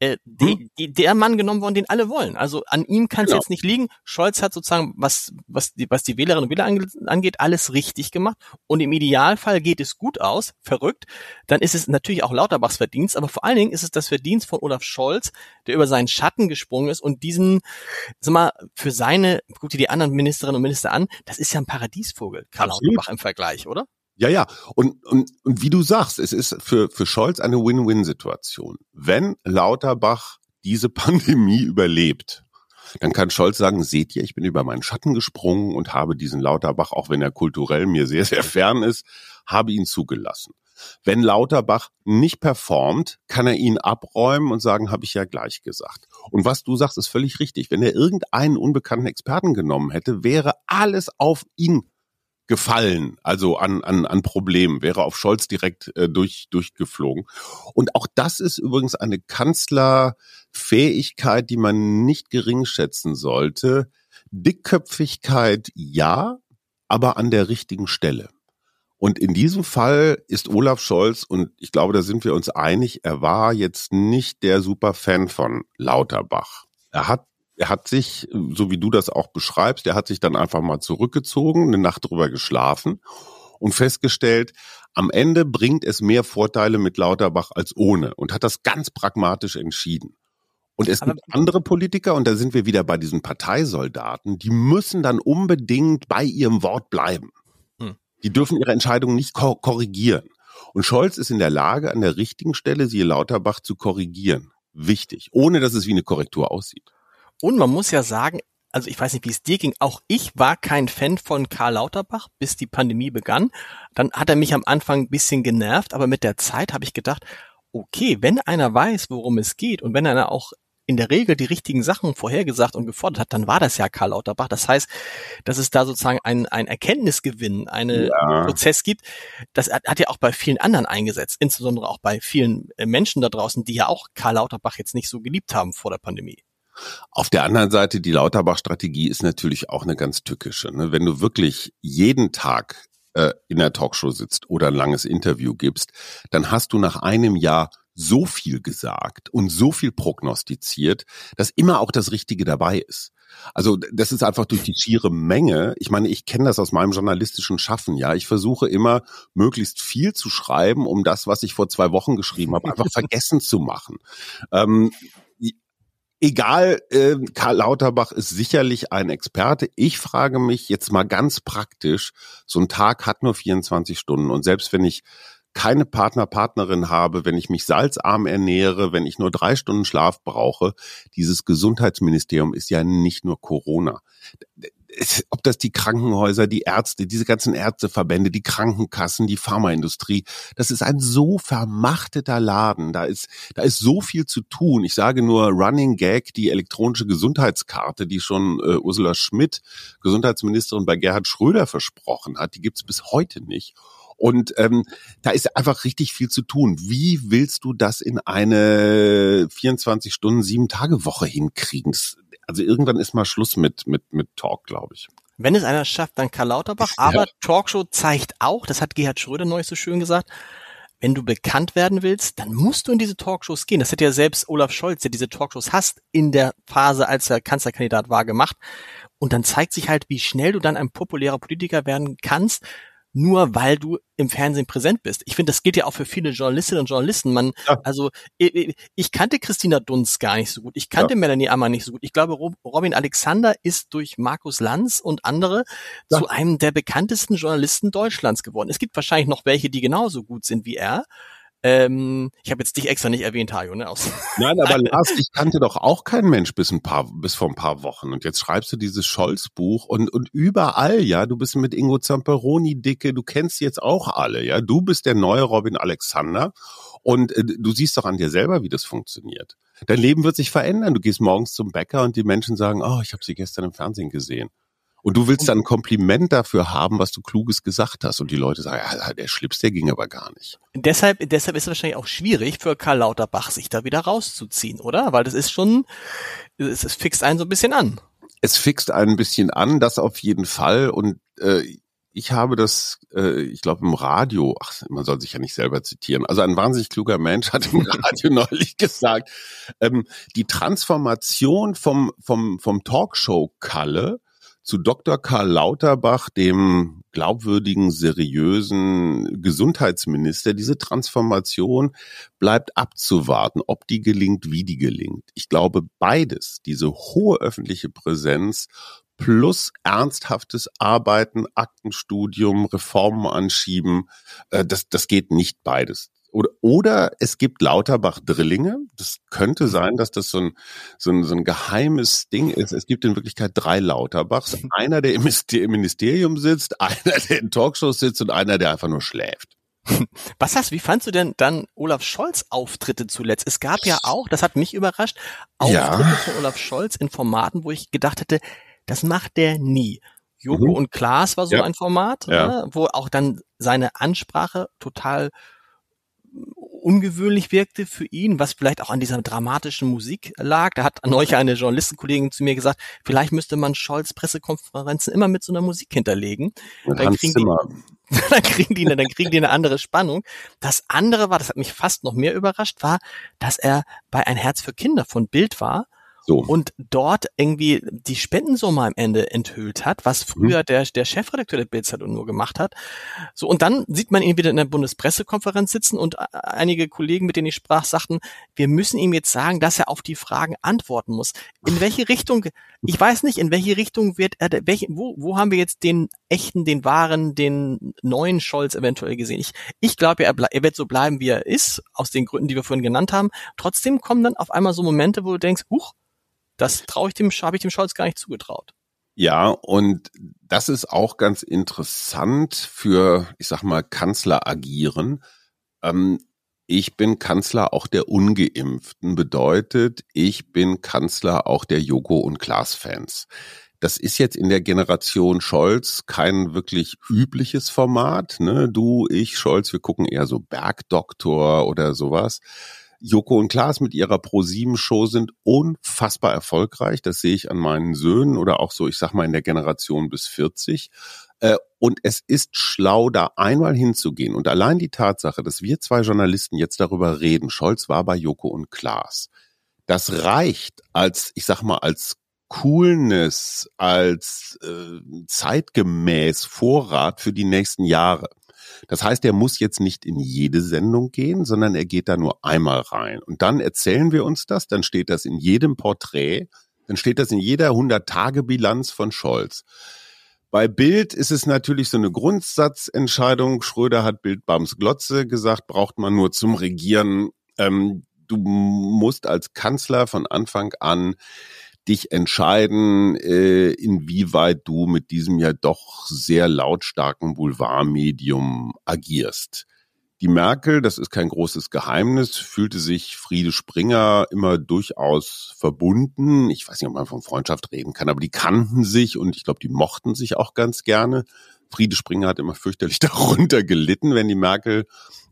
Speaker 2: äh, die, hm. die, der Mann genommen worden, den alle wollen. Also an ihm kann es genau. jetzt nicht liegen. Scholz hat sozusagen, was, was, die, was die Wählerinnen und Wähler angeht, alles richtig gemacht. Und im Idealfall geht es gut aus, verrückt. Dann ist es natürlich auch Lauterbachs Verdienst, aber vor allen Dingen ist es das Verdienst von Olaf Scholz, der über seinen Schatten gesprungen ist und diesen, sag mal, für seine, guck dir die anderen Ministerinnen und Minister an, das ist ja ein Paradiesvogel, Karl Absolut. Lauterbach im Vergleich, oder?
Speaker 3: Ja, ja. Und, und, und wie du sagst, es ist für, für Scholz eine Win-Win-Situation. Wenn Lauterbach diese Pandemie überlebt, dann kann Scholz sagen, seht ihr, ich bin über meinen Schatten gesprungen und habe diesen Lauterbach, auch wenn er kulturell mir sehr, sehr fern ist, habe ihn zugelassen. Wenn Lauterbach nicht performt, kann er ihn abräumen und sagen, habe ich ja gleich gesagt. Und was du sagst, ist völlig richtig. Wenn er irgendeinen unbekannten Experten genommen hätte, wäre alles auf ihn gefallen, also an, an, an Problemen, wäre auf Scholz direkt äh, durch, durchgeflogen. Und auch das ist übrigens eine Kanzlerfähigkeit, die man nicht gering schätzen sollte. Dickköpfigkeit ja, aber an der richtigen Stelle. Und in diesem Fall ist Olaf Scholz, und ich glaube, da sind wir uns einig, er war jetzt nicht der Superfan von Lauterbach. Er hat er hat sich, so wie du das auch beschreibst, er hat sich dann einfach mal zurückgezogen, eine Nacht drüber geschlafen und festgestellt, am Ende bringt es mehr Vorteile mit Lauterbach als ohne und hat das ganz pragmatisch entschieden. Und es gibt andere Politiker, und da sind wir wieder bei diesen Parteisoldaten, die müssen dann unbedingt bei ihrem Wort bleiben. Hm. Die dürfen ihre Entscheidung nicht korrigieren. Und Scholz ist in der Lage, an der richtigen Stelle sie Lauterbach zu korrigieren. Wichtig, ohne dass es wie eine Korrektur aussieht.
Speaker 2: Und man muss ja sagen, also ich weiß nicht, wie es dir ging, auch ich war kein Fan von Karl Lauterbach, bis die Pandemie begann. Dann hat er mich am Anfang ein bisschen genervt, aber mit der Zeit habe ich gedacht, okay, wenn einer weiß, worum es geht und wenn einer auch in der Regel die richtigen Sachen vorhergesagt und gefordert hat, dann war das ja Karl Lauterbach. Das heißt, dass es da sozusagen ein, ein Erkenntnisgewinn, einen ja. Prozess gibt, das hat, hat ja auch bei vielen anderen eingesetzt, insbesondere auch bei vielen äh, Menschen da draußen, die ja auch Karl Lauterbach jetzt nicht so geliebt haben vor der Pandemie.
Speaker 3: Auf der anderen Seite, die Lauterbach-Strategie ist natürlich auch eine ganz tückische. Ne? Wenn du wirklich jeden Tag äh, in der Talkshow sitzt oder ein langes Interview gibst, dann hast du nach einem Jahr so viel gesagt und so viel prognostiziert, dass immer auch das Richtige dabei ist. Also das ist einfach durch die schiere Menge. Ich meine, ich kenne das aus meinem journalistischen Schaffen. Ja, ich versuche immer möglichst viel zu schreiben, um das, was ich vor zwei Wochen geschrieben habe, einfach vergessen zu machen. Ähm, Egal, äh, Karl Lauterbach ist sicherlich ein Experte. Ich frage mich jetzt mal ganz praktisch, so ein Tag hat nur 24 Stunden und selbst wenn ich keine Partner, Partnerin habe, wenn ich mich salzarm ernähre, wenn ich nur drei Stunden Schlaf brauche, dieses Gesundheitsministerium ist ja nicht nur Corona. Ob das die Krankenhäuser, die Ärzte, diese ganzen Ärzteverbände, die Krankenkassen, die Pharmaindustrie, das ist ein so vermachteter Laden. Da ist, da ist so viel zu tun. Ich sage nur Running Gag, die elektronische Gesundheitskarte, die schon äh, Ursula Schmidt, Gesundheitsministerin bei Gerhard Schröder versprochen hat, die gibt's bis heute nicht. Und ähm, da ist einfach richtig viel zu tun. Wie willst du das in eine 24 Stunden, sieben Tage Woche hinkriegen? Also irgendwann ist mal Schluss mit mit mit Talk, glaube ich.
Speaker 2: Wenn es einer schafft, dann Karl Lauterbach. Aber ja. Talkshow zeigt auch, das hat Gerhard Schröder neulich so schön gesagt, wenn du bekannt werden willst, dann musst du in diese Talkshows gehen. Das hat ja selbst Olaf Scholz, der diese Talkshows hast, in der Phase, als er Kanzlerkandidat war, gemacht. Und dann zeigt sich halt, wie schnell du dann ein populärer Politiker werden kannst, nur weil du im Fernsehen präsent bist. Ich finde, das gilt ja auch für viele Journalistinnen und Journalisten. Man, ja. also ich, ich, kannte Christina Dunz gar nicht so gut. Ich kannte ja. Melanie Ammer nicht so gut. Ich glaube, Robin Alexander ist durch Markus Lanz und andere ja. zu einem der bekanntesten Journalisten Deutschlands geworden. Es gibt wahrscheinlich noch welche, die genauso gut sind wie er. Ähm, ich habe jetzt dich extra nicht erwähnt, Hajo, ne? Aus
Speaker 3: Nein, aber Lars, ich kannte doch auch keinen Mensch bis ein paar, bis vor ein paar Wochen. Und jetzt schreibst du dieses Scholz-Buch und, und überall, ja, du bist mit Ingo Zamperoni dicke, du kennst jetzt auch alle, ja. Du bist der neue Robin Alexander und äh, du siehst doch an dir selber, wie das funktioniert. Dein Leben wird sich verändern. Du gehst morgens zum Bäcker und die Menschen sagen, oh, ich habe sie gestern im Fernsehen gesehen. Und du willst dann ein Kompliment dafür haben, was du Kluges gesagt hast. Und die Leute sagen, ja, der Schlips, der ging aber gar nicht.
Speaker 2: Deshalb, deshalb ist es wahrscheinlich auch schwierig für Karl Lauterbach, sich da wieder rauszuziehen, oder? Weil das ist schon, es, es fixt einen so ein bisschen an.
Speaker 3: Es fixt einen ein bisschen an, das auf jeden Fall. Und äh, ich habe das, äh, ich glaube im Radio, ach, man soll sich ja nicht selber zitieren, also ein wahnsinnig kluger Mensch hat im Radio neulich gesagt, ähm, die Transformation vom, vom, vom Talkshow-Kalle zu Dr. Karl Lauterbach, dem glaubwürdigen, seriösen Gesundheitsminister. Diese Transformation bleibt abzuwarten, ob die gelingt, wie die gelingt. Ich glaube, beides, diese hohe öffentliche Präsenz plus ernsthaftes Arbeiten, Aktenstudium, Reformen anschieben, äh, das, das geht nicht beides. Oder, oder es gibt Lauterbach-Drillinge. Das könnte mhm. sein, dass das so ein, so, ein, so ein geheimes Ding ist. Es gibt in Wirklichkeit drei Lauterbachs. Mhm. Einer, der im Ministerium sitzt, einer, der in Talkshows sitzt und einer, der einfach nur schläft.
Speaker 2: Was hast, wie fandst du denn dann Olaf Scholz Auftritte zuletzt? Es gab ja auch, das hat mich überrascht, Auftritte ja. von Olaf Scholz in Formaten, wo ich gedacht hätte, das macht der nie. Joko mhm. und Klaas war so ja. ein Format, ja. ne, wo auch dann seine Ansprache total ungewöhnlich wirkte für ihn, was vielleicht auch an dieser dramatischen Musik lag. Da hat neulich eine Journalistenkollegin zu mir gesagt, vielleicht müsste man Scholz Pressekonferenzen immer mit so einer Musik hinterlegen. Dann kriegen, die, dann kriegen die, dann kriegen die eine andere Spannung. Das andere war, das hat mich fast noch mehr überrascht, war, dass er bei Ein Herz für Kinder von Bild war so. Und dort irgendwie die Spendensumme am Ende enthüllt hat, was mhm. früher mhm. der, der Chefredakteur der Bildzeitung nur gemacht hat. So, und dann sieht man ihn wieder in der Bundespressekonferenz sitzen und einige Kollegen, mit denen ich sprach, sagten, wir müssen ihm jetzt sagen, dass er auf die Fragen antworten muss. In welche Richtung, ich weiß nicht, in welche Richtung wird er, welche, wo, wo haben wir jetzt den echten, den wahren, den neuen Scholz eventuell gesehen? Ich, ich glaube, er, er wird so bleiben, wie er ist, aus den Gründen, die wir vorhin genannt haben. Trotzdem kommen dann auf einmal so Momente, wo du denkst, huch, das traue ich dem, habe ich dem Scholz gar nicht zugetraut.
Speaker 3: Ja, und das ist auch ganz interessant für, ich sag mal, Kanzler agieren. Ähm, ich bin Kanzler auch der Ungeimpften, bedeutet, ich bin Kanzler auch der Joko- und Klaas-Fans. Das ist jetzt in der Generation Scholz kein wirklich übliches Format. Ne? Du, ich, Scholz, wir gucken eher so Bergdoktor oder sowas. Joko und Klaas mit ihrer Pro-7-Show sind unfassbar erfolgreich. Das sehe ich an meinen Söhnen oder auch so, ich sag mal, in der Generation bis 40. Äh, und es ist schlau, da einmal hinzugehen. Und allein die Tatsache, dass wir zwei Journalisten jetzt darüber reden, Scholz war bei Joko und Klaas, das reicht als, ich sag mal, als Coolness, als äh, zeitgemäß Vorrat für die nächsten Jahre. Das heißt, er muss jetzt nicht in jede Sendung gehen, sondern er geht da nur einmal rein. Und dann erzählen wir uns das, dann steht das in jedem Porträt, dann steht das in jeder 100-Tage-Bilanz von Scholz. Bei Bild ist es natürlich so eine Grundsatzentscheidung. Schröder hat Bild Bams Glotze gesagt, braucht man nur zum Regieren. Ähm, du musst als Kanzler von Anfang an dich entscheiden, äh, inwieweit du mit diesem ja doch sehr lautstarken Boulevardmedium agierst. Die Merkel, das ist kein großes Geheimnis, fühlte sich Friede Springer immer durchaus verbunden. Ich weiß nicht, ob man von Freundschaft reden kann, aber die kannten sich und ich glaube, die mochten sich auch ganz gerne. Friede Springer hat immer fürchterlich darunter gelitten, wenn die Merkel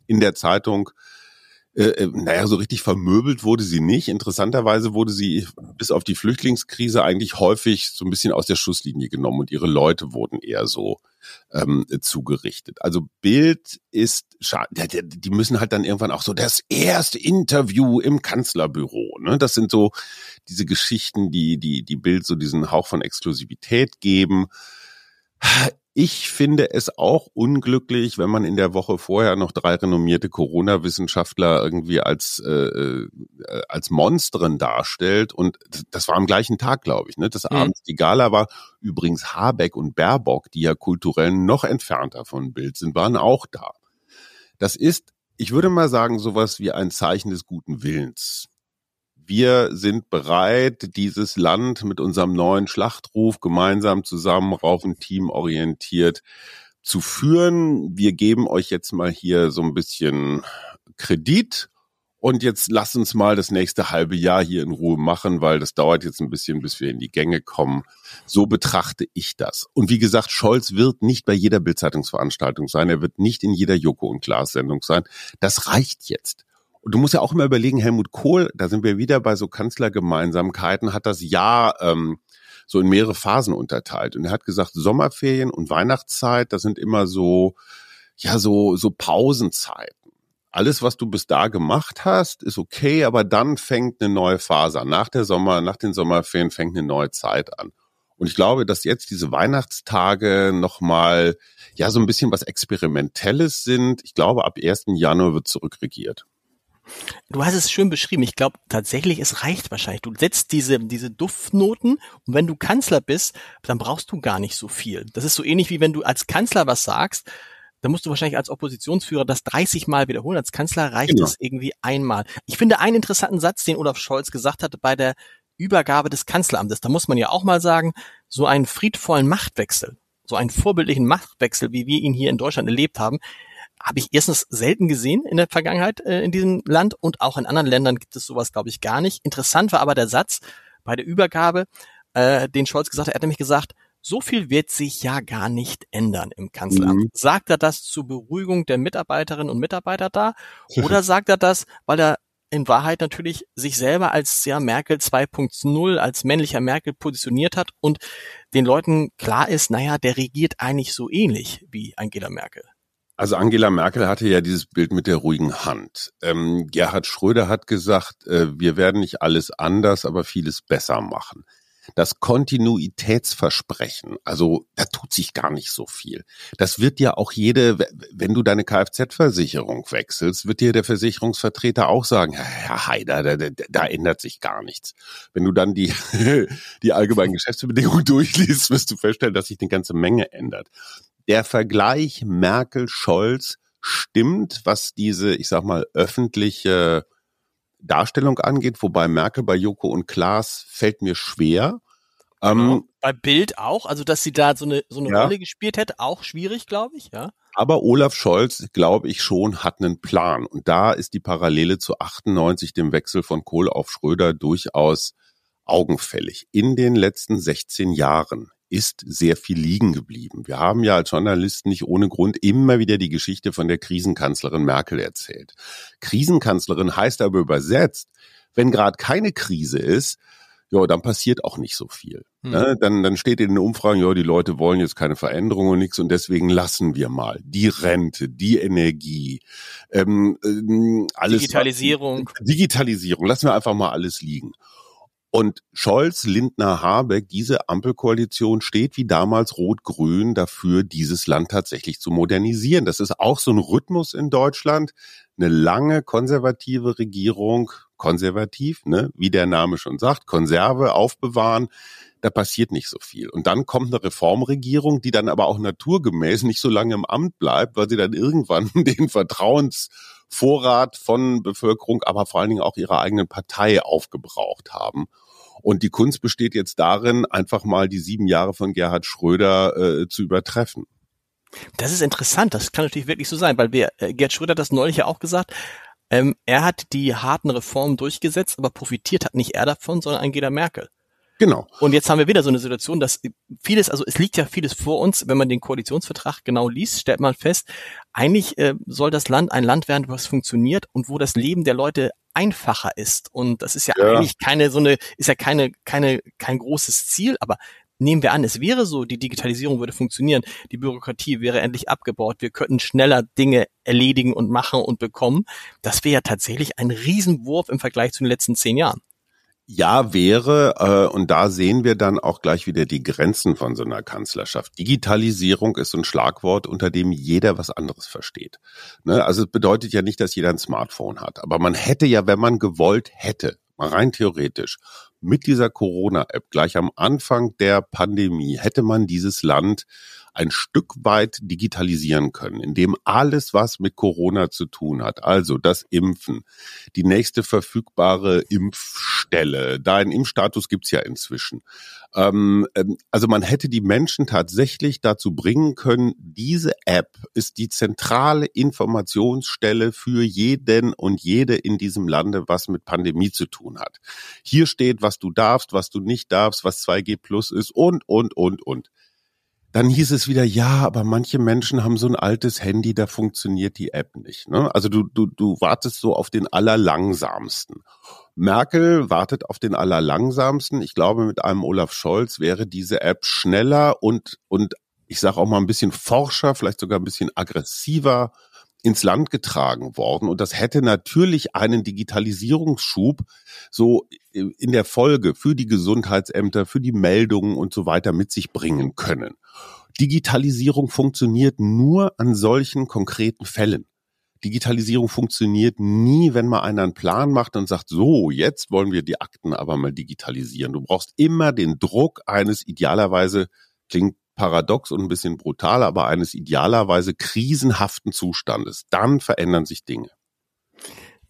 Speaker 3: in der Zeitung äh, äh, naja, so richtig vermöbelt wurde sie nicht. Interessanterweise wurde sie bis auf die Flüchtlingskrise eigentlich häufig so ein bisschen aus der Schusslinie genommen und ihre Leute wurden eher so ähm, zugerichtet. Also Bild ist, die müssen halt dann irgendwann auch so das erste Interview im Kanzlerbüro. Ne? Das sind so diese Geschichten, die die die Bild so diesen Hauch von Exklusivität geben. Ich finde es auch unglücklich, wenn man in der Woche vorher noch drei renommierte Corona-Wissenschaftler irgendwie als äh, äh, als Monstren darstellt. Und das war am gleichen Tag, glaube ich. Ne? Das mhm. abends die Gala war. Übrigens Habeck und Baerbock, die ja kulturell noch entfernter von Bild sind, waren auch da. Das ist, ich würde mal sagen, sowas wie ein Zeichen des guten Willens wir sind bereit, dieses Land mit unserem neuen Schlachtruf gemeinsam zusammen auf ein Team orientiert zu führen. Wir geben euch jetzt mal hier so ein bisschen Kredit und jetzt lasst uns mal das nächste halbe Jahr hier in Ruhe machen, weil das dauert jetzt ein bisschen, bis wir in die Gänge kommen. So betrachte ich das. Und wie gesagt, Scholz wird nicht bei jeder Bildzeitungsveranstaltung sein. Er wird nicht in jeder Joko und Klaas Sendung sein. Das reicht jetzt. Und du musst ja auch immer überlegen, Helmut Kohl, da sind wir wieder bei so Kanzlergemeinsamkeiten, hat das Jahr ähm, so in mehrere Phasen unterteilt. Und er hat gesagt, Sommerferien und Weihnachtszeit, das sind immer so, ja, so, so Pausenzeiten. Alles, was du bis da gemacht hast, ist okay, aber dann fängt eine neue Phase an. Nach der Sommer, nach den Sommerferien fängt eine neue Zeit an. Und ich glaube, dass jetzt diese Weihnachtstage nochmal, ja, so ein bisschen was Experimentelles sind. Ich glaube, ab 1. Januar wird zurückregiert.
Speaker 2: Du hast es schön beschrieben. Ich glaube tatsächlich, es reicht wahrscheinlich. Du setzt diese, diese Duftnoten und wenn du Kanzler bist, dann brauchst du gar nicht so viel. Das ist so ähnlich wie wenn du als Kanzler was sagst, dann musst du wahrscheinlich als Oppositionsführer das 30 Mal wiederholen. Als Kanzler reicht genau. es irgendwie einmal. Ich finde einen interessanten Satz, den Olaf Scholz gesagt hatte bei der Übergabe des Kanzleramtes. Da muss man ja auch mal sagen, so einen friedvollen Machtwechsel, so einen vorbildlichen Machtwechsel, wie wir ihn hier in Deutschland erlebt haben, habe ich erstens selten gesehen in der Vergangenheit äh, in diesem Land und auch in anderen Ländern gibt es sowas, glaube ich, gar nicht. Interessant war aber der Satz bei der Übergabe, äh, den Scholz gesagt hat. Er hat nämlich gesagt, so viel wird sich ja gar nicht ändern im Kanzleramt. Mhm. Sagt er das zur Beruhigung der Mitarbeiterinnen und Mitarbeiter da? Oder sagt er das, weil er in Wahrheit natürlich sich selber als ja, Merkel 2.0, als männlicher Merkel positioniert hat und den Leuten klar ist, naja, der regiert eigentlich so ähnlich wie Angela Merkel.
Speaker 3: Also Angela Merkel hatte ja dieses Bild mit der ruhigen Hand. Ähm, Gerhard Schröder hat gesagt, äh, wir werden nicht alles anders, aber vieles besser machen. Das Kontinuitätsversprechen, also da tut sich gar nicht so viel. Das wird ja auch jede, wenn du deine Kfz-Versicherung wechselst, wird dir der Versicherungsvertreter auch sagen, Herr Haider, da, da, da ändert sich gar nichts. Wenn du dann die, die allgemeinen Geschäftsbedingungen durchliest, wirst du feststellen, dass sich eine ganze Menge ändert der Vergleich Merkel-Scholz stimmt, was diese, ich sag mal, öffentliche Darstellung angeht, wobei Merkel bei Joko und Klaas fällt mir schwer.
Speaker 2: Genau. Ähm, bei Bild auch, also dass sie da so eine so eine ja. Rolle gespielt hätte, auch schwierig, glaube ich, ja.
Speaker 3: Aber Olaf Scholz, glaube ich schon, hat einen Plan. Und da ist die Parallele zu 98, dem Wechsel von Kohl auf Schröder, durchaus augenfällig. In den letzten 16 Jahren ist sehr viel liegen geblieben. Wir haben ja als Journalisten nicht ohne Grund immer wieder die Geschichte von der Krisenkanzlerin Merkel erzählt. Krisenkanzlerin heißt aber übersetzt, wenn gerade keine Krise ist, ja, dann passiert auch nicht so viel. Hm. Ne? Dann, dann steht in den Umfragen, ja, die Leute wollen jetzt keine Veränderung und nichts und deswegen lassen wir mal die Rente, die Energie, ähm, ähm alles.
Speaker 2: Digitalisierung.
Speaker 3: Digitalisierung, lassen wir einfach mal alles liegen. Und Scholz, Lindner, Habeck, diese Ampelkoalition steht wie damals Rot-Grün dafür, dieses Land tatsächlich zu modernisieren. Das ist auch so ein Rhythmus in Deutschland. Eine lange konservative Regierung, konservativ, ne, wie der Name schon sagt, Konserve aufbewahren, da passiert nicht so viel. Und dann kommt eine Reformregierung, die dann aber auch naturgemäß nicht so lange im Amt bleibt, weil sie dann irgendwann den Vertrauensvorrat von Bevölkerung, aber vor allen Dingen auch ihrer eigenen Partei aufgebraucht haben. Und die Kunst besteht jetzt darin, einfach mal die sieben Jahre von Gerhard Schröder äh, zu übertreffen.
Speaker 2: Das ist interessant, das kann natürlich wirklich so sein, weil wir, äh, Gerd Schröder hat das neulich ja auch gesagt, ähm, er hat die harten Reformen durchgesetzt, aber profitiert hat nicht er davon, sondern Angela Merkel.
Speaker 3: Genau.
Speaker 2: Und jetzt haben wir wieder so eine Situation, dass vieles, also es liegt ja vieles vor uns, wenn man den Koalitionsvertrag genau liest, stellt man fest, eigentlich äh, soll das Land ein Land werden, was funktioniert und wo das Leben der Leute einfacher ist. Und das ist ja, ja, eigentlich keine so eine, ist ja keine, keine, kein großes Ziel, aber nehmen wir an, es wäre so, die Digitalisierung würde funktionieren, die Bürokratie wäre endlich abgebaut, wir könnten schneller Dinge erledigen und machen und bekommen. Das wäre ja tatsächlich ein Riesenwurf im Vergleich zu den letzten zehn Jahren.
Speaker 3: Ja, wäre, äh, und da sehen wir dann auch gleich wieder die Grenzen von so einer Kanzlerschaft. Digitalisierung ist so ein Schlagwort, unter dem jeder was anderes versteht. Ne? Also es bedeutet ja nicht, dass jeder ein Smartphone hat, aber man hätte ja, wenn man gewollt hätte, rein theoretisch, mit dieser Corona-App gleich am Anfang der Pandemie hätte man dieses Land ein Stück weit digitalisieren können, indem alles, was mit Corona zu tun hat, also das Impfen, die nächste verfügbare Impfstelle, da einen Impfstatus gibt's ja inzwischen. Ähm, ähm, also man hätte die Menschen tatsächlich dazu bringen können, diese App ist die zentrale Informationsstelle für jeden und jede in diesem Lande, was mit Pandemie zu tun hat. Hier steht, was du darfst, was du nicht darfst, was 2G plus ist und, und, und, und. Dann hieß es wieder, ja, aber manche Menschen haben so ein altes Handy, da funktioniert die App nicht. Ne? Also du, du, du wartest so auf den allerlangsamsten. Merkel wartet auf den allerlangsamsten. Ich glaube, mit einem Olaf Scholz wäre diese App schneller und, und ich sage auch mal ein bisschen forscher, vielleicht sogar ein bisschen aggressiver ins Land getragen worden. Und das hätte natürlich einen Digitalisierungsschub so in der Folge für die Gesundheitsämter, für die Meldungen und so weiter mit sich bringen können. Digitalisierung funktioniert nur an solchen konkreten Fällen. Digitalisierung funktioniert nie, wenn mal einer einen Plan macht und sagt, so, jetzt wollen wir die Akten aber mal digitalisieren. Du brauchst immer den Druck eines idealerweise, klingt paradox und ein bisschen brutal, aber eines idealerweise krisenhaften Zustandes. Dann verändern sich Dinge.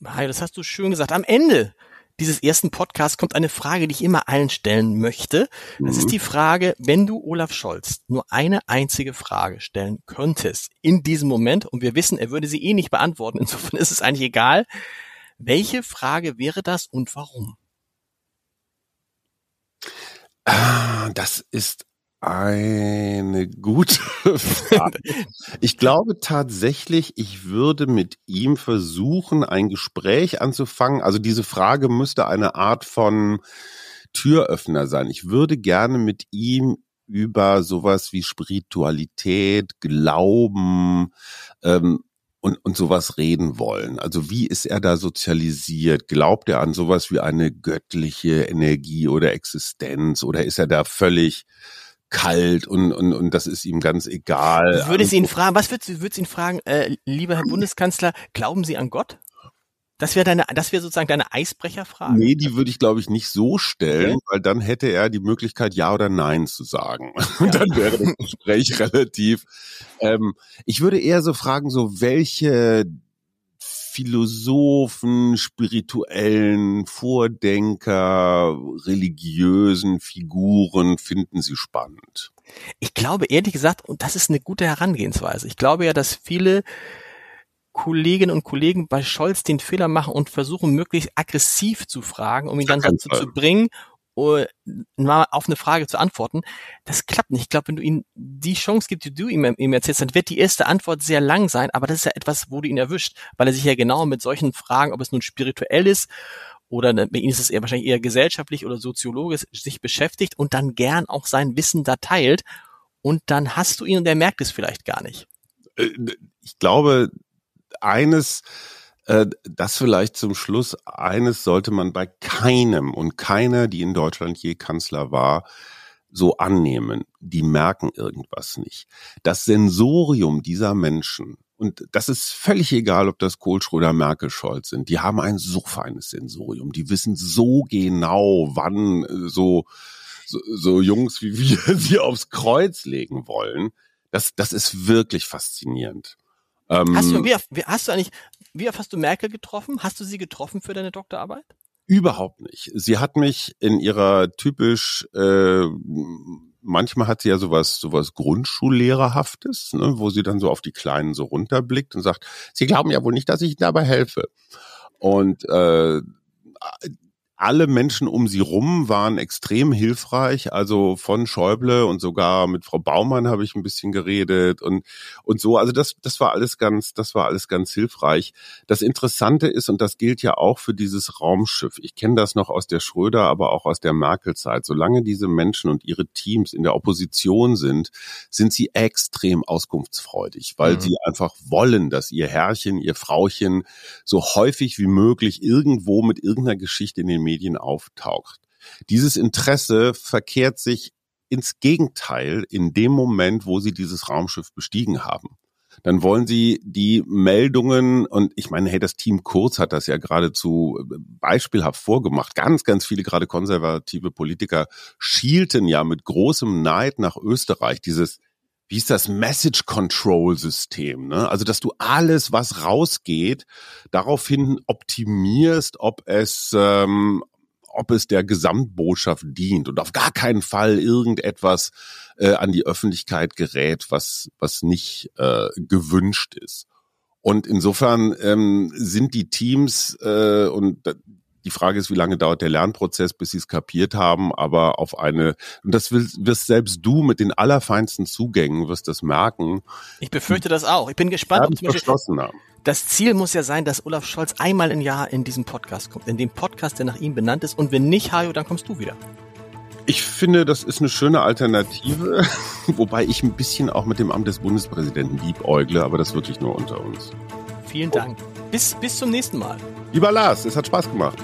Speaker 2: Das hast du schön gesagt. Am Ende dieses ersten Podcasts kommt eine Frage, die ich immer allen stellen möchte. Das mhm. ist die Frage, wenn du Olaf Scholz nur eine einzige Frage stellen könntest in diesem Moment, und wir wissen, er würde sie eh nicht beantworten, insofern ist es eigentlich egal, welche Frage wäre das und warum?
Speaker 3: Ah, das ist eine gute Frage. Ich glaube tatsächlich, ich würde mit ihm versuchen, ein Gespräch anzufangen. Also diese Frage müsste eine Art von Türöffner sein. Ich würde gerne mit ihm über sowas wie Spiritualität, Glauben ähm, und, und sowas reden wollen. Also wie ist er da sozialisiert? Glaubt er an sowas wie eine göttliche Energie oder Existenz oder ist er da völlig kalt und, und, und das ist ihm ganz egal.
Speaker 2: Würde Sie ihn fragen, was würdest du würdest ihn fragen, äh, lieber Herr Bundeskanzler, glauben Sie an Gott? Das wäre deine, das wäre sozusagen deine Eisbrecherfrage.
Speaker 3: Nee, die würde ich glaube ich nicht so stellen, okay. weil dann hätte er die Möglichkeit, ja oder nein zu sagen. Und ja. dann wäre das Gespräch relativ. Ähm, ich würde eher so fragen, so welche Philosophen, spirituellen Vordenker, religiösen Figuren finden Sie spannend?
Speaker 2: Ich glaube ehrlich gesagt, und das ist eine gute Herangehensweise. Ich glaube ja, dass viele Kolleginnen und Kollegen bei Scholz den Fehler machen und versuchen, möglichst aggressiv zu fragen, um ihn dann dazu zu bringen, mal auf eine Frage zu antworten, das klappt nicht. Ich glaube, wenn du ihm die Chance gibst, die du ihm, ihm erzählst, dann wird die erste Antwort sehr lang sein, aber das ist ja etwas, wo du ihn erwischt, weil er sich ja genau mit solchen Fragen, ob es nun spirituell ist oder ne, bei ihm ist es eher wahrscheinlich eher gesellschaftlich oder soziologisch sich beschäftigt und dann gern auch sein Wissen da teilt und dann hast du ihn und er merkt es vielleicht gar nicht.
Speaker 3: Äh, ich glaube, eines das vielleicht zum Schluss. Eines sollte man bei keinem und keiner, die in Deutschland je Kanzler war, so annehmen. Die merken irgendwas nicht. Das Sensorium dieser Menschen, und das ist völlig egal, ob das Kohl, Schröder, Merkel, Scholz sind, die haben ein so feines Sensorium. Die wissen so genau, wann äh, so, so, so Jungs wie wir sie aufs Kreuz legen wollen. Das, das ist wirklich faszinierend.
Speaker 2: Ähm, hast, du, wie, hast du eigentlich, wie oft hast du Merkel getroffen? Hast du sie getroffen für deine Doktorarbeit?
Speaker 3: Überhaupt nicht. Sie hat mich in ihrer typisch äh, manchmal hat sie ja sowas, sowas Grundschullehrerhaftes, ne, wo sie dann so auf die Kleinen so runterblickt und sagt, Sie glauben ja wohl nicht, dass ich Ihnen dabei helfe. Und äh, alle Menschen um sie rum waren extrem hilfreich. Also von Schäuble und sogar mit Frau Baumann habe ich ein bisschen geredet und, und so. Also das, das war alles ganz, das war alles ganz hilfreich. Das Interessante ist, und das gilt ja auch für dieses Raumschiff. Ich kenne das noch aus der Schröder, aber auch aus der Merkel-Zeit. Solange diese Menschen und ihre Teams in der Opposition sind, sind sie extrem auskunftsfreudig, weil mhm. sie einfach wollen, dass ihr Herrchen, ihr Frauchen so häufig wie möglich irgendwo mit irgendeiner Geschichte in den Medien auftaucht. Dieses Interesse verkehrt sich ins Gegenteil in dem Moment, wo sie dieses Raumschiff bestiegen haben. Dann wollen sie die Meldungen und ich meine, hey, das Team Kurz hat das ja geradezu beispielhaft vorgemacht. Ganz, ganz viele gerade konservative Politiker schielten ja mit großem Neid nach Österreich. Dieses wie ist das Message Control System, ne? Also, dass du alles, was rausgeht, daraufhin optimierst, ob es, ähm, ob es der Gesamtbotschaft dient und auf gar keinen Fall irgendetwas äh, an die Öffentlichkeit gerät, was, was nicht äh, gewünscht ist. Und insofern ähm, sind die Teams äh, und die Frage ist, wie lange dauert der Lernprozess, bis sie es kapiert haben, aber auf eine, und das wirst selbst du mit den allerfeinsten Zugängen, wirst das merken.
Speaker 2: Ich befürchte das auch. Ich bin gespannt, ob zum Beispiel, das Ziel muss ja sein, dass Olaf Scholz einmal im Jahr in diesen Podcast kommt, in dem Podcast, der nach ihm benannt ist. Und wenn nicht, Hajo, dann kommst du wieder.
Speaker 3: Ich finde, das ist eine schöne Alternative, wobei ich ein bisschen auch mit dem Amt des Bundespräsidenten liebäugle, aber das wirklich nur unter uns.
Speaker 2: Vielen Dank. Bis, bis zum nächsten Mal.
Speaker 3: Lieber Lars, es hat Spaß gemacht.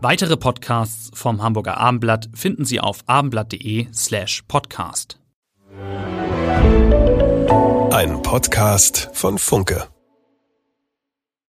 Speaker 4: Weitere Podcasts vom Hamburger Abendblatt finden Sie auf abendblatt.de slash podcast.
Speaker 5: Ein Podcast von Funke.